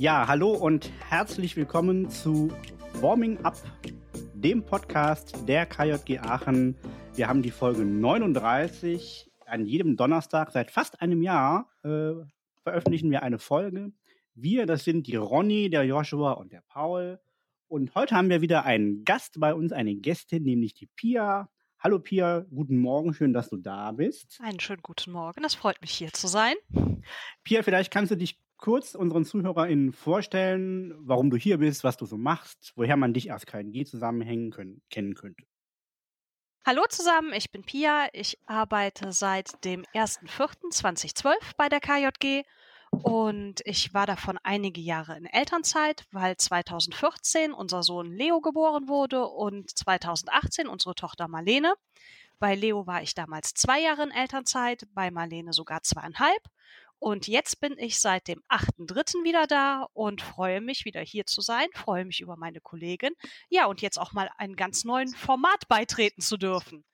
Ja, hallo und herzlich willkommen zu Warming Up, dem Podcast der KJG Aachen. Wir haben die Folge 39. An jedem Donnerstag seit fast einem Jahr äh, veröffentlichen wir eine Folge. Wir, das sind die Ronny, der Joshua und der Paul. Und heute haben wir wieder einen Gast bei uns, eine Gästin, nämlich die Pia. Hallo Pia, guten Morgen, schön, dass du da bist. Einen schönen guten Morgen, es freut mich hier zu sein. Pia, vielleicht kannst du dich kurz unseren ZuhörerInnen vorstellen, warum du hier bist, was du so machst, woher man dich aus KNG zusammenhängen können, kennen könnte. Hallo zusammen, ich bin Pia. Ich arbeite seit dem 1.4.2012 bei der KJG und ich war davon einige Jahre in Elternzeit, weil 2014 unser Sohn Leo geboren wurde und 2018 unsere Tochter Marlene. Bei Leo war ich damals zwei Jahre in Elternzeit, bei Marlene sogar zweieinhalb. Und jetzt bin ich seit dem 8.3. wieder da und freue mich, wieder hier zu sein, freue mich über meine Kollegin. Ja, und jetzt auch mal einen ganz neuen Format beitreten zu dürfen.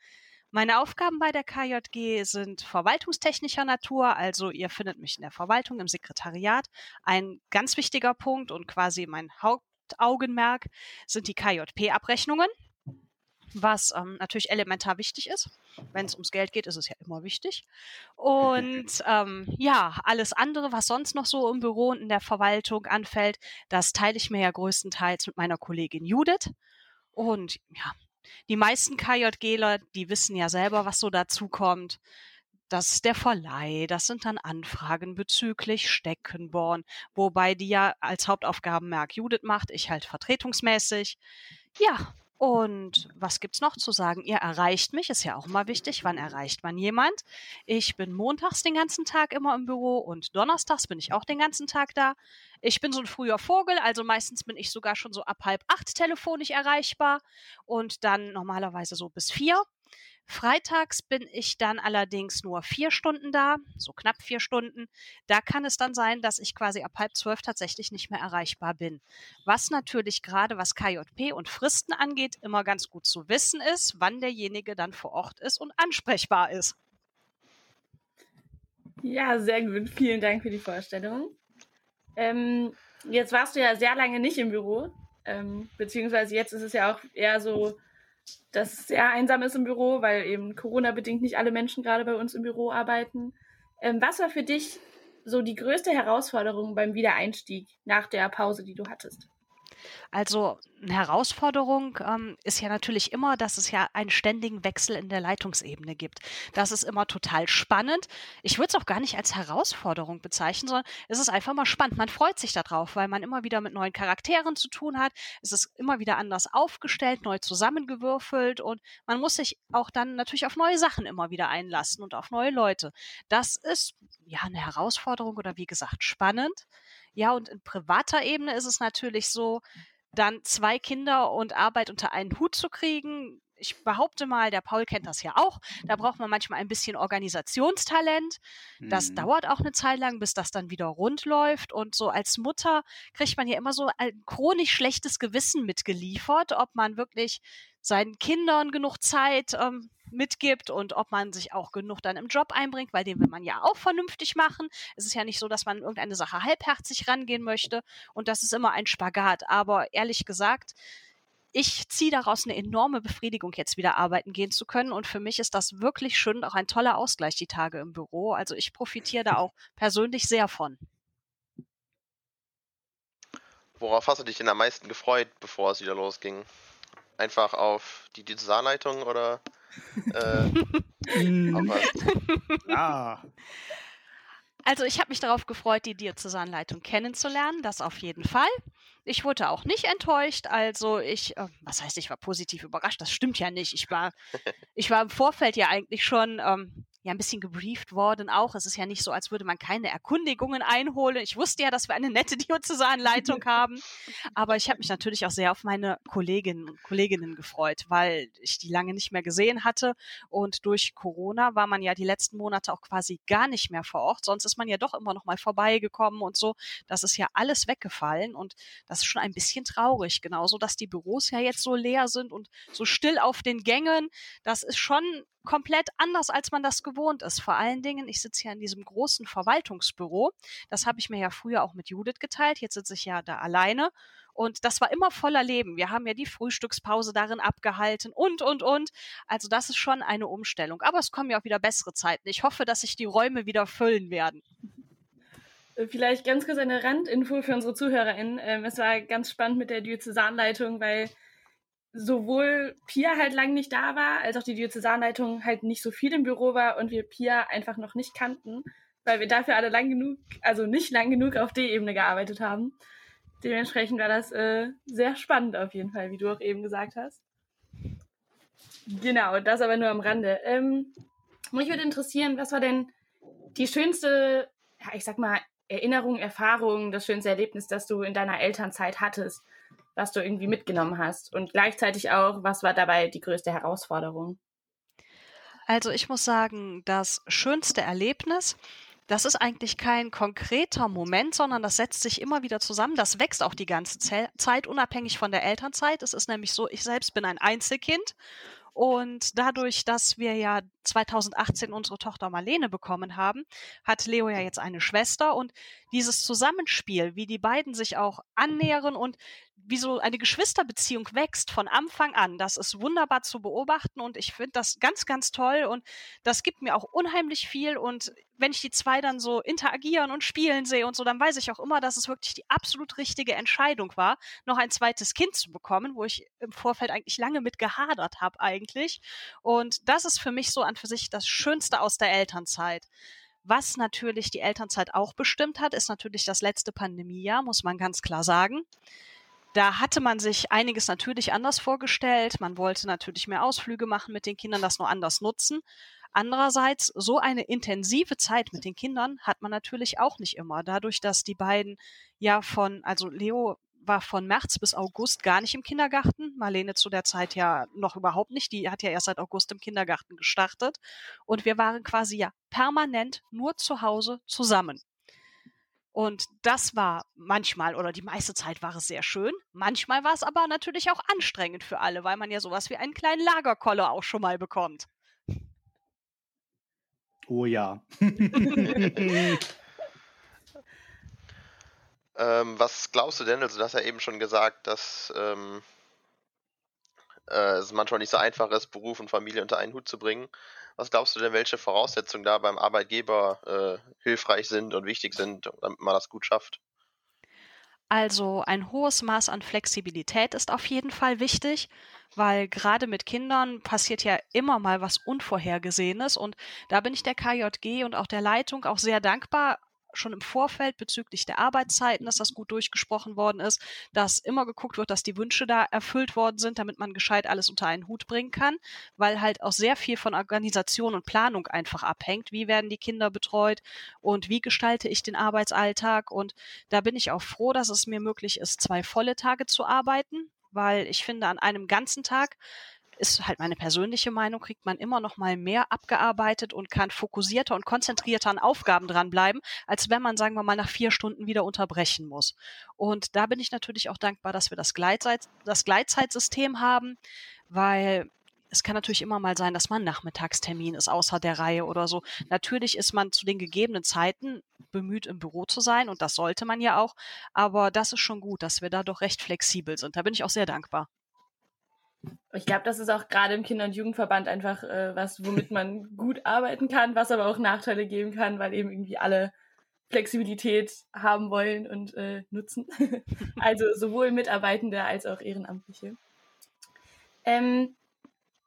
Meine Aufgaben bei der KJG sind verwaltungstechnischer Natur, also ihr findet mich in der Verwaltung, im Sekretariat. Ein ganz wichtiger Punkt und quasi mein Hauptaugenmerk sind die KJP-Abrechnungen was ähm, natürlich elementar wichtig ist. Wenn es ums Geld geht, ist es ja immer wichtig. Und ähm, ja, alles andere, was sonst noch so im Büro und in der Verwaltung anfällt, das teile ich mir ja größtenteils mit meiner Kollegin Judith. Und ja, die meisten KJGler, die wissen ja selber, was so dazu kommt. Das ist der Verleih, das sind dann Anfragen bezüglich Steckenborn, wobei die ja als Hauptaufgabenmerk Judith macht, ich halt vertretungsmäßig. Ja, und was gibt's noch zu sagen? Ihr erreicht mich, ist ja auch immer wichtig. Wann erreicht man jemand? Ich bin montags den ganzen Tag immer im Büro und donnerstags bin ich auch den ganzen Tag da. Ich bin so ein früher Vogel, also meistens bin ich sogar schon so ab halb acht telefonisch erreichbar und dann normalerweise so bis vier. Freitags bin ich dann allerdings nur vier Stunden da, so knapp vier Stunden. Da kann es dann sein, dass ich quasi ab halb zwölf tatsächlich nicht mehr erreichbar bin. Was natürlich gerade was KJP und Fristen angeht, immer ganz gut zu wissen ist, wann derjenige dann vor Ort ist und ansprechbar ist. Ja, sehr gut. Vielen Dank für die Vorstellung. Ähm, jetzt warst du ja sehr lange nicht im Büro, ähm, beziehungsweise jetzt ist es ja auch eher so dass es sehr einsam ist im Büro, weil eben Corona-bedingt nicht alle Menschen gerade bei uns im Büro arbeiten. Ähm, was war für dich so die größte Herausforderung beim Wiedereinstieg nach der Pause, die du hattest? Also eine Herausforderung ähm, ist ja natürlich immer, dass es ja einen ständigen Wechsel in der Leitungsebene gibt. Das ist immer total spannend. Ich würde es auch gar nicht als Herausforderung bezeichnen, sondern es ist einfach mal spannend. Man freut sich darauf, weil man immer wieder mit neuen Charakteren zu tun hat. Es ist immer wieder anders aufgestellt, neu zusammengewürfelt und man muss sich auch dann natürlich auf neue Sachen immer wieder einlassen und auf neue Leute. Das ist ja eine Herausforderung oder wie gesagt spannend. Ja, und in privater Ebene ist es natürlich so, dann zwei Kinder und Arbeit unter einen Hut zu kriegen. Ich behaupte mal, der Paul kennt das ja auch. Da braucht man manchmal ein bisschen Organisationstalent. Das mhm. dauert auch eine Zeit lang, bis das dann wieder rund läuft. Und so als Mutter kriegt man ja immer so ein chronisch schlechtes Gewissen mitgeliefert, ob man wirklich seinen Kindern genug Zeit ähm, mitgibt und ob man sich auch genug dann im Job einbringt, weil den will man ja auch vernünftig machen. Es ist ja nicht so, dass man irgendeine Sache halbherzig rangehen möchte und das ist immer ein Spagat. Aber ehrlich gesagt, ich ziehe daraus eine enorme Befriedigung, jetzt wieder arbeiten gehen zu können. Und für mich ist das wirklich schön, auch ein toller Ausgleich, die Tage im Büro. Also ich profitiere da auch persönlich sehr von. Worauf hast du dich denn am meisten gefreut, bevor es wieder losging? Einfach auf die Designleitung oder äh, ja. Also ich habe mich darauf gefreut, die Diözesanleitung kennenzulernen, das auf jeden Fall. Ich wurde auch nicht enttäuscht, also ich, äh, was heißt, ich war positiv überrascht, das stimmt ja nicht. Ich war, ich war im Vorfeld ja eigentlich schon ähm, ja ein bisschen gebrieft worden auch. Es ist ja nicht so, als würde man keine Erkundigungen einholen. Ich wusste ja, dass wir eine nette Diözesanleitung haben, aber ich habe mich natürlich auch sehr auf meine Kolleginnen und Kolleginnen gefreut, weil ich die lange nicht mehr gesehen hatte und durch Corona war man ja die letzten Monate auch quasi gar nicht mehr vor Ort. Sonst ist man ja doch immer noch mal vorbeigekommen und so. Das ist ja alles weggefallen und das ist schon ein bisschen traurig. Genauso, dass die Büros ja jetzt so leer sind und so still auf den Gängen. Das ist schon komplett anders, als man das gewohnt ist. Vor allen Dingen, ich sitze ja in diesem großen Verwaltungsbüro. Das habe ich mir ja früher auch mit Judith geteilt. Jetzt sitze ich ja da alleine. Und das war immer voller Leben. Wir haben ja die Frühstückspause darin abgehalten und, und, und. Also das ist schon eine Umstellung. Aber es kommen ja auch wieder bessere Zeiten. Ich hoffe, dass sich die Räume wieder füllen werden. Äh, vielleicht ganz kurz eine Randinfo für unsere ZuhörerInnen. Ähm, es war ganz spannend mit der Diözesanleitung, weil sowohl Pia halt lang nicht da war, als auch die Diözesanleitung halt nicht so viel im Büro war und wir Pia einfach noch nicht kannten, weil wir dafür alle lang genug, also nicht lang genug auf D-Ebene gearbeitet haben. Dementsprechend war das äh, sehr spannend auf jeden Fall, wie du auch eben gesagt hast. Genau, das aber nur am Rande. Ähm, mich würde interessieren, was war denn die schönste, ja, ich sag mal, Erinnerung, Erfahrung, das schönste Erlebnis, das du in deiner Elternzeit hattest? Was du irgendwie mitgenommen hast? Und gleichzeitig auch, was war dabei die größte Herausforderung? Also ich muss sagen, das schönste Erlebnis, das ist eigentlich kein konkreter Moment, sondern das setzt sich immer wieder zusammen. Das wächst auch die ganze Zeit, unabhängig von der Elternzeit. Es ist nämlich so, ich selbst bin ein Einzelkind und dadurch, dass wir ja 2018 unsere Tochter Marlene bekommen haben, hat Leo ja jetzt eine Schwester und dieses Zusammenspiel, wie die beiden sich auch annähern und wie so eine Geschwisterbeziehung wächst von Anfang an. Das ist wunderbar zu beobachten und ich finde das ganz, ganz toll und das gibt mir auch unheimlich viel und wenn ich die zwei dann so interagieren und spielen sehe und so, dann weiß ich auch immer, dass es wirklich die absolut richtige Entscheidung war, noch ein zweites Kind zu bekommen, wo ich im Vorfeld eigentlich lange mit gehadert habe eigentlich. Und das ist für mich so an für sich das Schönste aus der Elternzeit. Was natürlich die Elternzeit auch bestimmt hat, ist natürlich das letzte Pandemiejahr, muss man ganz klar sagen. Da hatte man sich einiges natürlich anders vorgestellt. Man wollte natürlich mehr Ausflüge machen mit den Kindern, das nur anders nutzen. Andererseits, so eine intensive Zeit mit den Kindern hat man natürlich auch nicht immer. Dadurch, dass die beiden ja von, also Leo war von März bis August gar nicht im Kindergarten. Marlene zu der Zeit ja noch überhaupt nicht. Die hat ja erst seit August im Kindergarten gestartet. Und wir waren quasi ja permanent nur zu Hause zusammen. Und das war manchmal oder die meiste Zeit war es sehr schön. Manchmal war es aber natürlich auch anstrengend für alle, weil man ja sowas wie einen kleinen Lagerkoller auch schon mal bekommt. Oh ja. ähm, was glaubst du denn? Also, du hast ja eben schon gesagt, dass ähm, äh, es manchmal nicht so einfach ist, Beruf und Familie unter einen Hut zu bringen. Was glaubst du denn, welche Voraussetzungen da beim Arbeitgeber äh, hilfreich sind und wichtig sind, damit man das gut schafft? Also ein hohes Maß an Flexibilität ist auf jeden Fall wichtig, weil gerade mit Kindern passiert ja immer mal was Unvorhergesehenes und da bin ich der KJG und auch der Leitung auch sehr dankbar, schon im Vorfeld bezüglich der Arbeitszeiten, dass das gut durchgesprochen worden ist, dass immer geguckt wird, dass die Wünsche da erfüllt worden sind, damit man gescheit alles unter einen Hut bringen kann, weil halt auch sehr viel von Organisation und Planung einfach abhängt. Wie werden die Kinder betreut und wie gestalte ich den Arbeitsalltag? Und da bin ich auch froh, dass es mir möglich ist, zwei volle Tage zu arbeiten, weil ich finde, an einem ganzen Tag ist halt meine persönliche Meinung, kriegt man immer noch mal mehr abgearbeitet und kann fokussierter und konzentrierter an Aufgaben dranbleiben, als wenn man, sagen wir mal, nach vier Stunden wieder unterbrechen muss. Und da bin ich natürlich auch dankbar, dass wir das, Gleitzeit, das Gleitzeitsystem haben, weil es kann natürlich immer mal sein, dass man Nachmittagstermin ist außer der Reihe oder so. Natürlich ist man zu den gegebenen Zeiten bemüht, im Büro zu sein und das sollte man ja auch. Aber das ist schon gut, dass wir da doch recht flexibel sind. Da bin ich auch sehr dankbar. Ich glaube, das ist auch gerade im Kinder- und Jugendverband einfach äh, was, womit man gut arbeiten kann, was aber auch Nachteile geben kann, weil eben irgendwie alle Flexibilität haben wollen und äh, nutzen. also sowohl Mitarbeitende als auch Ehrenamtliche. Ähm,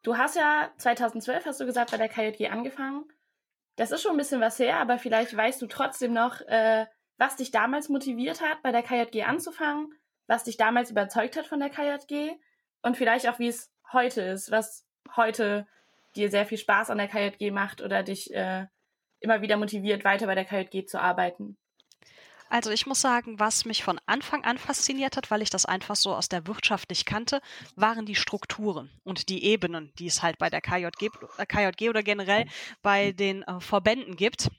du hast ja 2012, hast du gesagt, bei der KJG angefangen. Das ist schon ein bisschen was her, aber vielleicht weißt du trotzdem noch, äh, was dich damals motiviert hat, bei der KJG anzufangen, was dich damals überzeugt hat von der KJG und vielleicht auch, wie es heute ist, was heute dir sehr viel Spaß an der KJG macht oder dich äh, immer wieder motiviert, weiter bei der KJG zu arbeiten. Also ich muss sagen, was mich von Anfang an fasziniert hat, weil ich das einfach so aus der Wirtschaft nicht kannte, waren die Strukturen und die Ebenen, die es halt bei der KJG, äh, KJG oder generell bei den äh, Verbänden gibt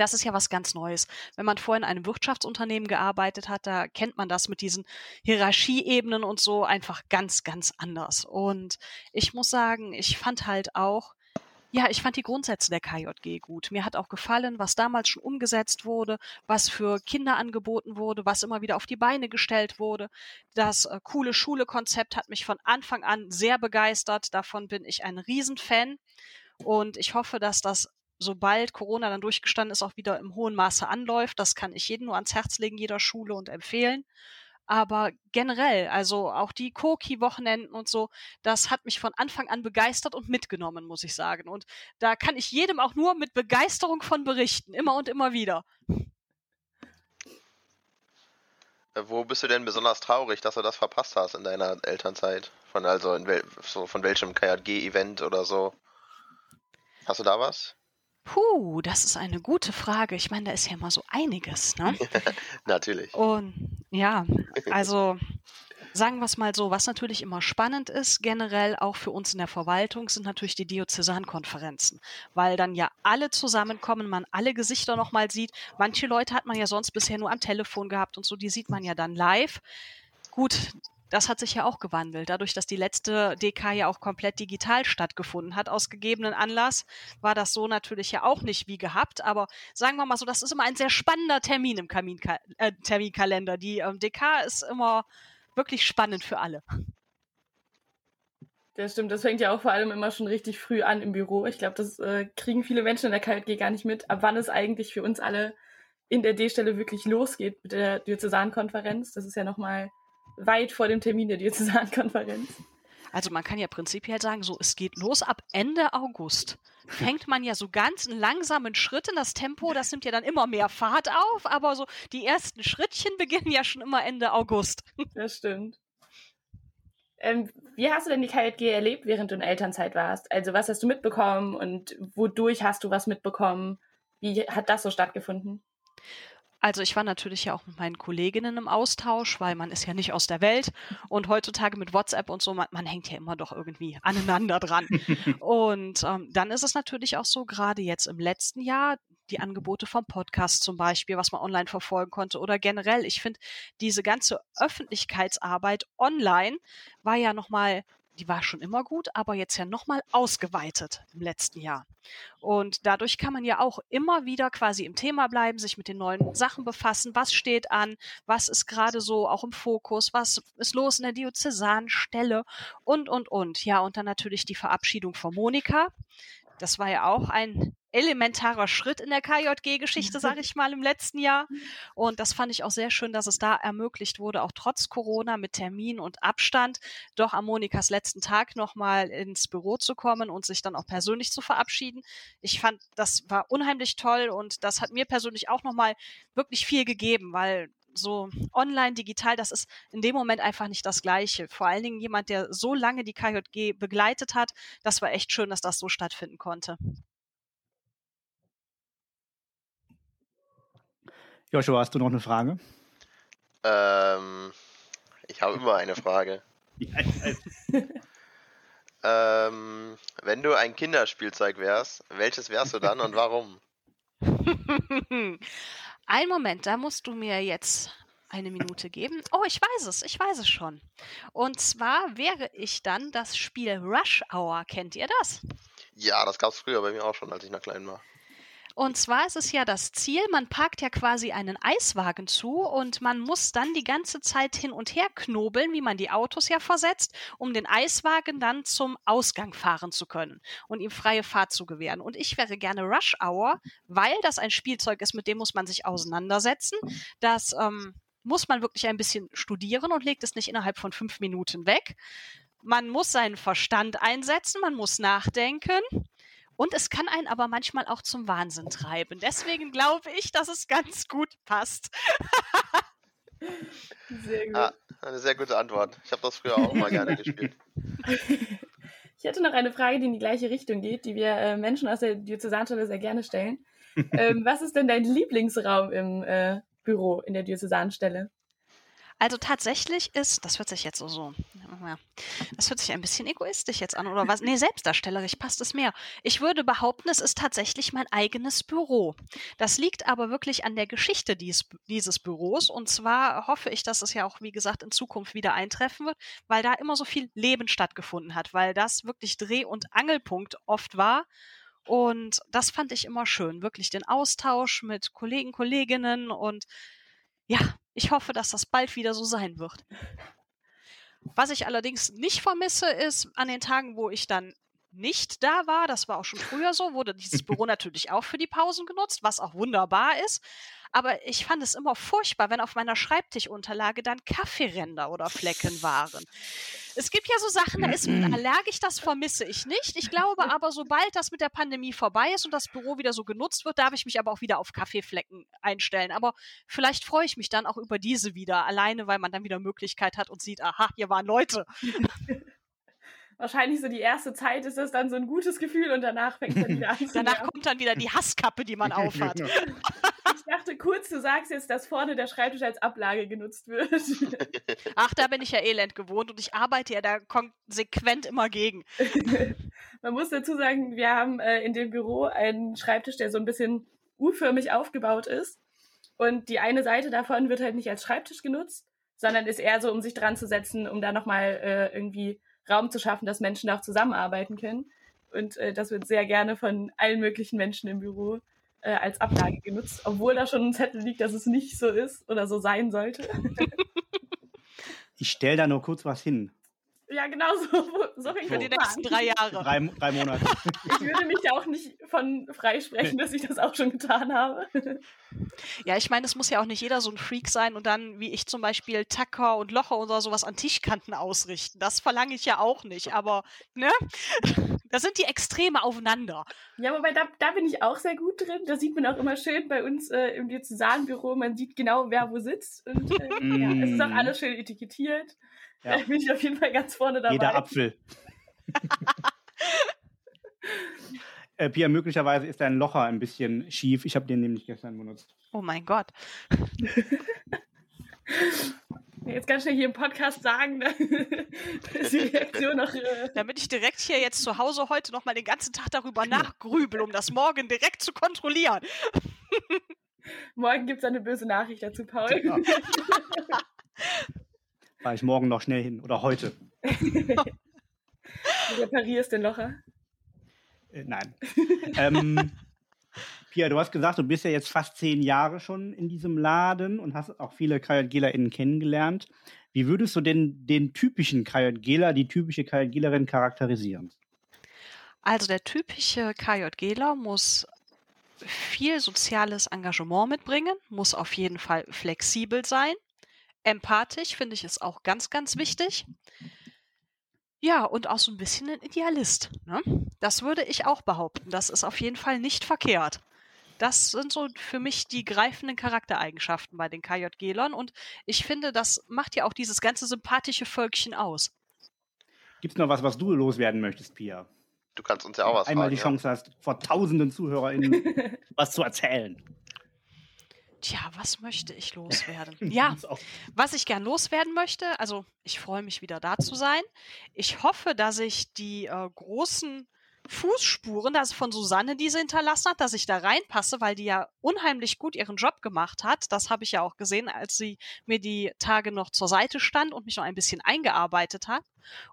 das ist ja was ganz Neues. Wenn man vorhin in einem Wirtschaftsunternehmen gearbeitet hat, da kennt man das mit diesen Hierarchieebenen und so einfach ganz, ganz anders. Und ich muss sagen, ich fand halt auch, Ja, ich fand die Grundsätze der KJG gut. Mir hat auch gefallen, was damals schon umgesetzt wurde, was für Kinder angeboten wurde, was immer wieder auf die Beine gestellt wurde. Das äh, coole Schule-Konzept hat mich von Anfang an sehr begeistert. Davon bin ich ein Riesenfan. Und ich hoffe, dass das sobald Corona dann durchgestanden ist, auch wieder im hohen Maße anläuft. Das kann ich jedem nur ans Herz legen, jeder Schule und empfehlen. Aber generell, also auch die Koki-Wochenenden und so, das hat mich von Anfang an begeistert und mitgenommen, muss ich sagen. Und da kann ich jedem auch nur mit Begeisterung von berichten, immer und immer wieder. Äh, wo bist du denn besonders traurig, dass du das verpasst hast in deiner Elternzeit? Von also wel so von welchem KJG-Event oder so? Hast du da was? Puh, das ist eine gute Frage. Ich meine, da ist ja immer so einiges, ne? Natürlich. Und ja, also sagen wir es mal so, was natürlich immer spannend ist, generell auch für uns in der Verwaltung, sind natürlich die Diözesankonferenzen, weil dann ja alle zusammenkommen, man alle Gesichter nochmal sieht. Manche Leute hat man ja sonst bisher nur am Telefon gehabt und so, die sieht man ja dann live. Gut, das hat sich ja auch gewandelt. Dadurch, dass die letzte DK ja auch komplett digital stattgefunden hat, aus gegebenen Anlass, war das so natürlich ja auch nicht wie gehabt. Aber sagen wir mal so, das ist immer ein sehr spannender Termin im Kaminka äh, Terminkalender. Die ähm, DK ist immer wirklich spannend für alle. Das stimmt, das fängt ja auch vor allem immer schon richtig früh an im Büro. Ich glaube, das äh, kriegen viele Menschen in der KJG gar nicht mit, ab wann es eigentlich für uns alle in der D-Stelle wirklich losgeht mit der Diözesankonferenz. Das ist ja nochmal weit vor dem Termin der Diözesankonferenz. Also man kann ja prinzipiell sagen, so es geht los ab Ende August. Fängt man ja so ganz in langsamen Schritten. Das Tempo, das nimmt ja dann immer mehr Fahrt auf, aber so die ersten Schrittchen beginnen ja schon immer Ende August. Das stimmt. Ähm, wie hast du denn die KJG erlebt, während du in Elternzeit warst? Also was hast du mitbekommen und wodurch hast du was mitbekommen? Wie hat das so stattgefunden? Also ich war natürlich ja auch mit meinen Kolleginnen im Austausch, weil man ist ja nicht aus der Welt und heutzutage mit WhatsApp und so, man, man hängt ja immer doch irgendwie aneinander dran. und ähm, dann ist es natürlich auch so, gerade jetzt im letzten Jahr, die Angebote vom Podcast zum Beispiel, was man online verfolgen konnte oder generell, ich finde, diese ganze Öffentlichkeitsarbeit online war ja nochmal die war schon immer gut, aber jetzt ja nochmal ausgeweitet im letzten Jahr. Und dadurch kann man ja auch immer wieder quasi im Thema bleiben, sich mit den neuen Sachen befassen. Was steht an? Was ist gerade so auch im Fokus? Was ist los in der Diözesanstelle? Und, und, und. Ja, und dann natürlich die Verabschiedung von Monika. Das war ja auch ein elementarer Schritt in der KJG-Geschichte, sage ich mal, im letzten Jahr. Und das fand ich auch sehr schön, dass es da ermöglicht wurde, auch trotz Corona mit Termin und Abstand, doch am Monikas letzten Tag nochmal ins Büro zu kommen und sich dann auch persönlich zu verabschieden. Ich fand, das war unheimlich toll und das hat mir persönlich auch nochmal wirklich viel gegeben, weil so online, digital, das ist in dem Moment einfach nicht das Gleiche. Vor allen Dingen jemand, der so lange die KJG begleitet hat, das war echt schön, dass das so stattfinden konnte. Joshua, hast du noch eine Frage? Ähm, ich habe immer eine Frage. ähm, wenn du ein Kinderspielzeug wärst, welches wärst du dann und warum? Ein Moment, da musst du mir jetzt eine Minute geben. Oh, ich weiß es, ich weiß es schon. Und zwar wäre ich dann das Spiel Rush Hour. Kennt ihr das? Ja, das gab es früher bei mir auch schon, als ich noch klein war. Und zwar ist es ja das Ziel, man parkt ja quasi einen Eiswagen zu und man muss dann die ganze Zeit hin und her knobeln, wie man die Autos ja versetzt, um den Eiswagen dann zum Ausgang fahren zu können und ihm freie Fahrt zu gewähren. Und ich wäre gerne Rush Hour, weil das ein Spielzeug ist, mit dem muss man sich auseinandersetzen. Das ähm, muss man wirklich ein bisschen studieren und legt es nicht innerhalb von fünf Minuten weg. Man muss seinen Verstand einsetzen, man muss nachdenken und es kann einen aber manchmal auch zum Wahnsinn treiben. Deswegen glaube ich, dass es ganz gut passt. sehr gut. Ah, eine sehr gute Antwort. Ich habe das früher auch mal gerne gespielt. Ich hätte noch eine Frage, die in die gleiche Richtung geht, die wir äh, Menschen aus der Diözesanstelle sehr gerne stellen. ähm, was ist denn dein Lieblingsraum im äh, Büro in der Diözesanstelle? Also tatsächlich ist, das hört sich jetzt so, so, das hört sich ein bisschen egoistisch jetzt an, oder was? Nee, selbstdarstellerisch passt es mehr. Ich würde behaupten, es ist tatsächlich mein eigenes Büro. Das liegt aber wirklich an der Geschichte dies, dieses Büros. Und zwar hoffe ich, dass es ja auch, wie gesagt, in Zukunft wieder eintreffen wird, weil da immer so viel Leben stattgefunden hat, weil das wirklich Dreh- und Angelpunkt oft war Und das fand ich immer schön, wirklich den Austausch mit Kollegen, Kolleginnen und ja, ich hoffe, dass das bald wieder so sein wird. Was ich allerdings nicht vermisse, ist an den Tagen, wo ich dann nicht da war, das war auch schon früher so, wurde dieses Büro natürlich auch für die Pausen genutzt, was auch wunderbar ist. Aber ich fand es immer furchtbar, wenn auf meiner Schreibtischunterlage dann Kaffeeränder oder Flecken waren. Es gibt ja so Sachen, da ist man allergisch, das vermisse ich nicht. Ich glaube aber, sobald das mit der Pandemie vorbei ist und das Büro wieder so genutzt wird, darf ich mich aber auch wieder auf Kaffeeflecken einstellen. Aber vielleicht freue ich mich dann auch über diese wieder, alleine, weil man dann wieder Möglichkeit hat und sieht, aha, hier waren Leute. wahrscheinlich so die erste Zeit ist das dann so ein gutes Gefühl und danach fängt es dann wieder an. danach kommt dann wieder die Hasskappe, die man aufhat. ich dachte kurz, du sagst jetzt, dass vorne der Schreibtisch als Ablage genutzt wird. Ach, da bin ich ja elend gewohnt und ich arbeite ja da konsequent immer gegen. man muss dazu sagen, wir haben äh, in dem Büro einen Schreibtisch, der so ein bisschen U-förmig aufgebaut ist. Und die eine Seite davon wird halt nicht als Schreibtisch genutzt, sondern ist eher so, um sich dran zu setzen, um da nochmal äh, irgendwie Raum zu schaffen, dass Menschen auch zusammenarbeiten können. Und äh, das wird sehr gerne von allen möglichen Menschen im Büro äh, als Ablage genutzt, obwohl da schon ein Zettel liegt, dass es nicht so ist oder so sein sollte. ich stelle da nur kurz was hin. Ja, genau so. so Für die nächsten drei Jahre. Drei, drei Monate. Ich würde mich ja auch nicht von freisprechen, dass ich das auch schon getan habe. Ja, ich meine, es muss ja auch nicht jeder so ein Freak sein und dann, wie ich zum Beispiel, Tacker und Locher oder sowas an Tischkanten ausrichten. Das verlange ich ja auch nicht, aber, ne? Da sind die Extreme aufeinander. Ja, wobei da, da bin ich auch sehr gut drin. Da sieht man auch immer schön bei uns äh, im Diözesanbüro, man sieht genau, wer wo sitzt. Und äh, ja, es ist auch alles schön etikettiert. Ja. Da bin ich auf jeden Fall ganz vorne dabei. Jeder Apfel. äh, Pia, möglicherweise ist dein Locher ein bisschen schief. Ich habe den nämlich gestern benutzt. Oh mein Gott. Jetzt ganz schnell hier im Podcast sagen, dass die Reaktion noch. Äh Damit ich direkt hier jetzt zu Hause heute noch mal den ganzen Tag darüber nachgrübel, um das morgen direkt zu kontrollieren. morgen gibt es eine böse Nachricht dazu, Paul. Ja. Fahre ich morgen noch schnell hin oder heute. Du reparierst den Locher? Äh, nein. ähm, Pia, du hast gesagt, du bist ja jetzt fast zehn Jahre schon in diesem Laden und hast auch viele KJGlerInnen kennengelernt. Wie würdest du denn den typischen KJGler, die typische KJGlerin charakterisieren? Also der typische KJGler muss viel soziales Engagement mitbringen, muss auf jeden Fall flexibel sein, Empathisch finde ich es auch ganz, ganz wichtig. Ja, und auch so ein bisschen ein Idealist. Ne? Das würde ich auch behaupten. Das ist auf jeden Fall nicht verkehrt. Das sind so für mich die greifenden Charaktereigenschaften bei den KJGlern und ich finde, das macht ja auch dieses ganze sympathische Völkchen aus. Gibt es noch was, was du loswerden möchtest, Pia? Du kannst uns ja auch was Einmal fragen, die Chance ja. hast, vor tausenden ZuhörerInnen was zu erzählen. Tja, was möchte ich loswerden? Ja, was ich gern loswerden möchte, also ich freue mich wieder da zu sein. Ich hoffe, dass ich die äh, großen Fußspuren, also von Susanne, die sie hinterlassen hat, dass ich da reinpasse, weil die ja unheimlich gut ihren Job gemacht hat. Das habe ich ja auch gesehen, als sie mir die Tage noch zur Seite stand und mich noch ein bisschen eingearbeitet hat.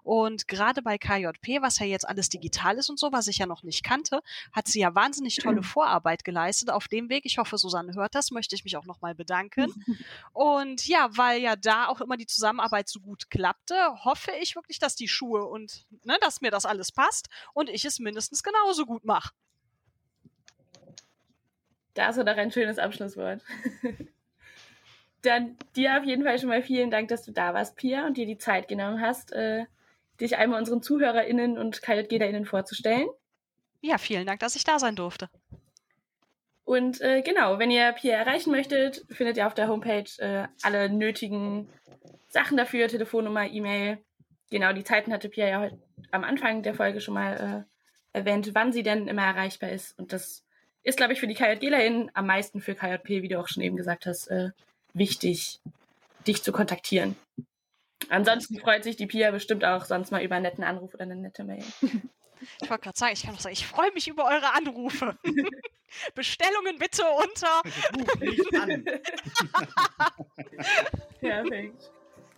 Und gerade bei KJP, was ja jetzt alles digital ist und so, was ich ja noch nicht kannte, hat sie ja wahnsinnig tolle Vorarbeit geleistet auf dem Weg. Ich hoffe, Susanne hört das, möchte ich mich auch nochmal bedanken. Und ja, weil ja da auch immer die Zusammenarbeit so gut klappte, hoffe ich wirklich, dass die Schuhe und ne, dass mir das alles passt und ich es mindestens genauso gut mache. Da ist doch ein schönes Abschlusswort. Dann dir auf jeden Fall schon mal vielen Dank, dass du da warst, Pia, und dir die Zeit genommen hast, äh, dich einmal unseren ZuhörerInnen und KJGlerInnen vorzustellen. Ja, vielen Dank, dass ich da sein durfte. Und äh, genau, wenn ihr Pia erreichen möchtet, findet ihr auf der Homepage äh, alle nötigen Sachen dafür, Telefonnummer, E-Mail. Genau, die Zeiten hatte Pia ja heute am Anfang der Folge schon mal äh, erwähnt, wann sie denn immer erreichbar ist. Und das ist, glaube ich, für die KJGlerInnen am meisten für KJP, wie du auch schon eben gesagt hast, äh, wichtig, dich zu kontaktieren. Ansonsten freut sich die Pia bestimmt auch sonst mal über einen netten Anruf oder eine nette Mail. Ich wollte gerade sagen, ich kann noch sagen, ich freue mich über eure Anrufe. Bestellungen bitte unter. Ruf mich an. Perfekt.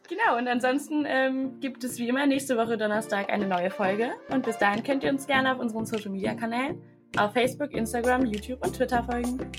Genau, und ansonsten ähm, gibt es wie immer nächste Woche Donnerstag eine neue Folge. Und bis dahin könnt ihr uns gerne auf unseren Social Media Kanälen auf Facebook, Instagram, YouTube und Twitter folgen.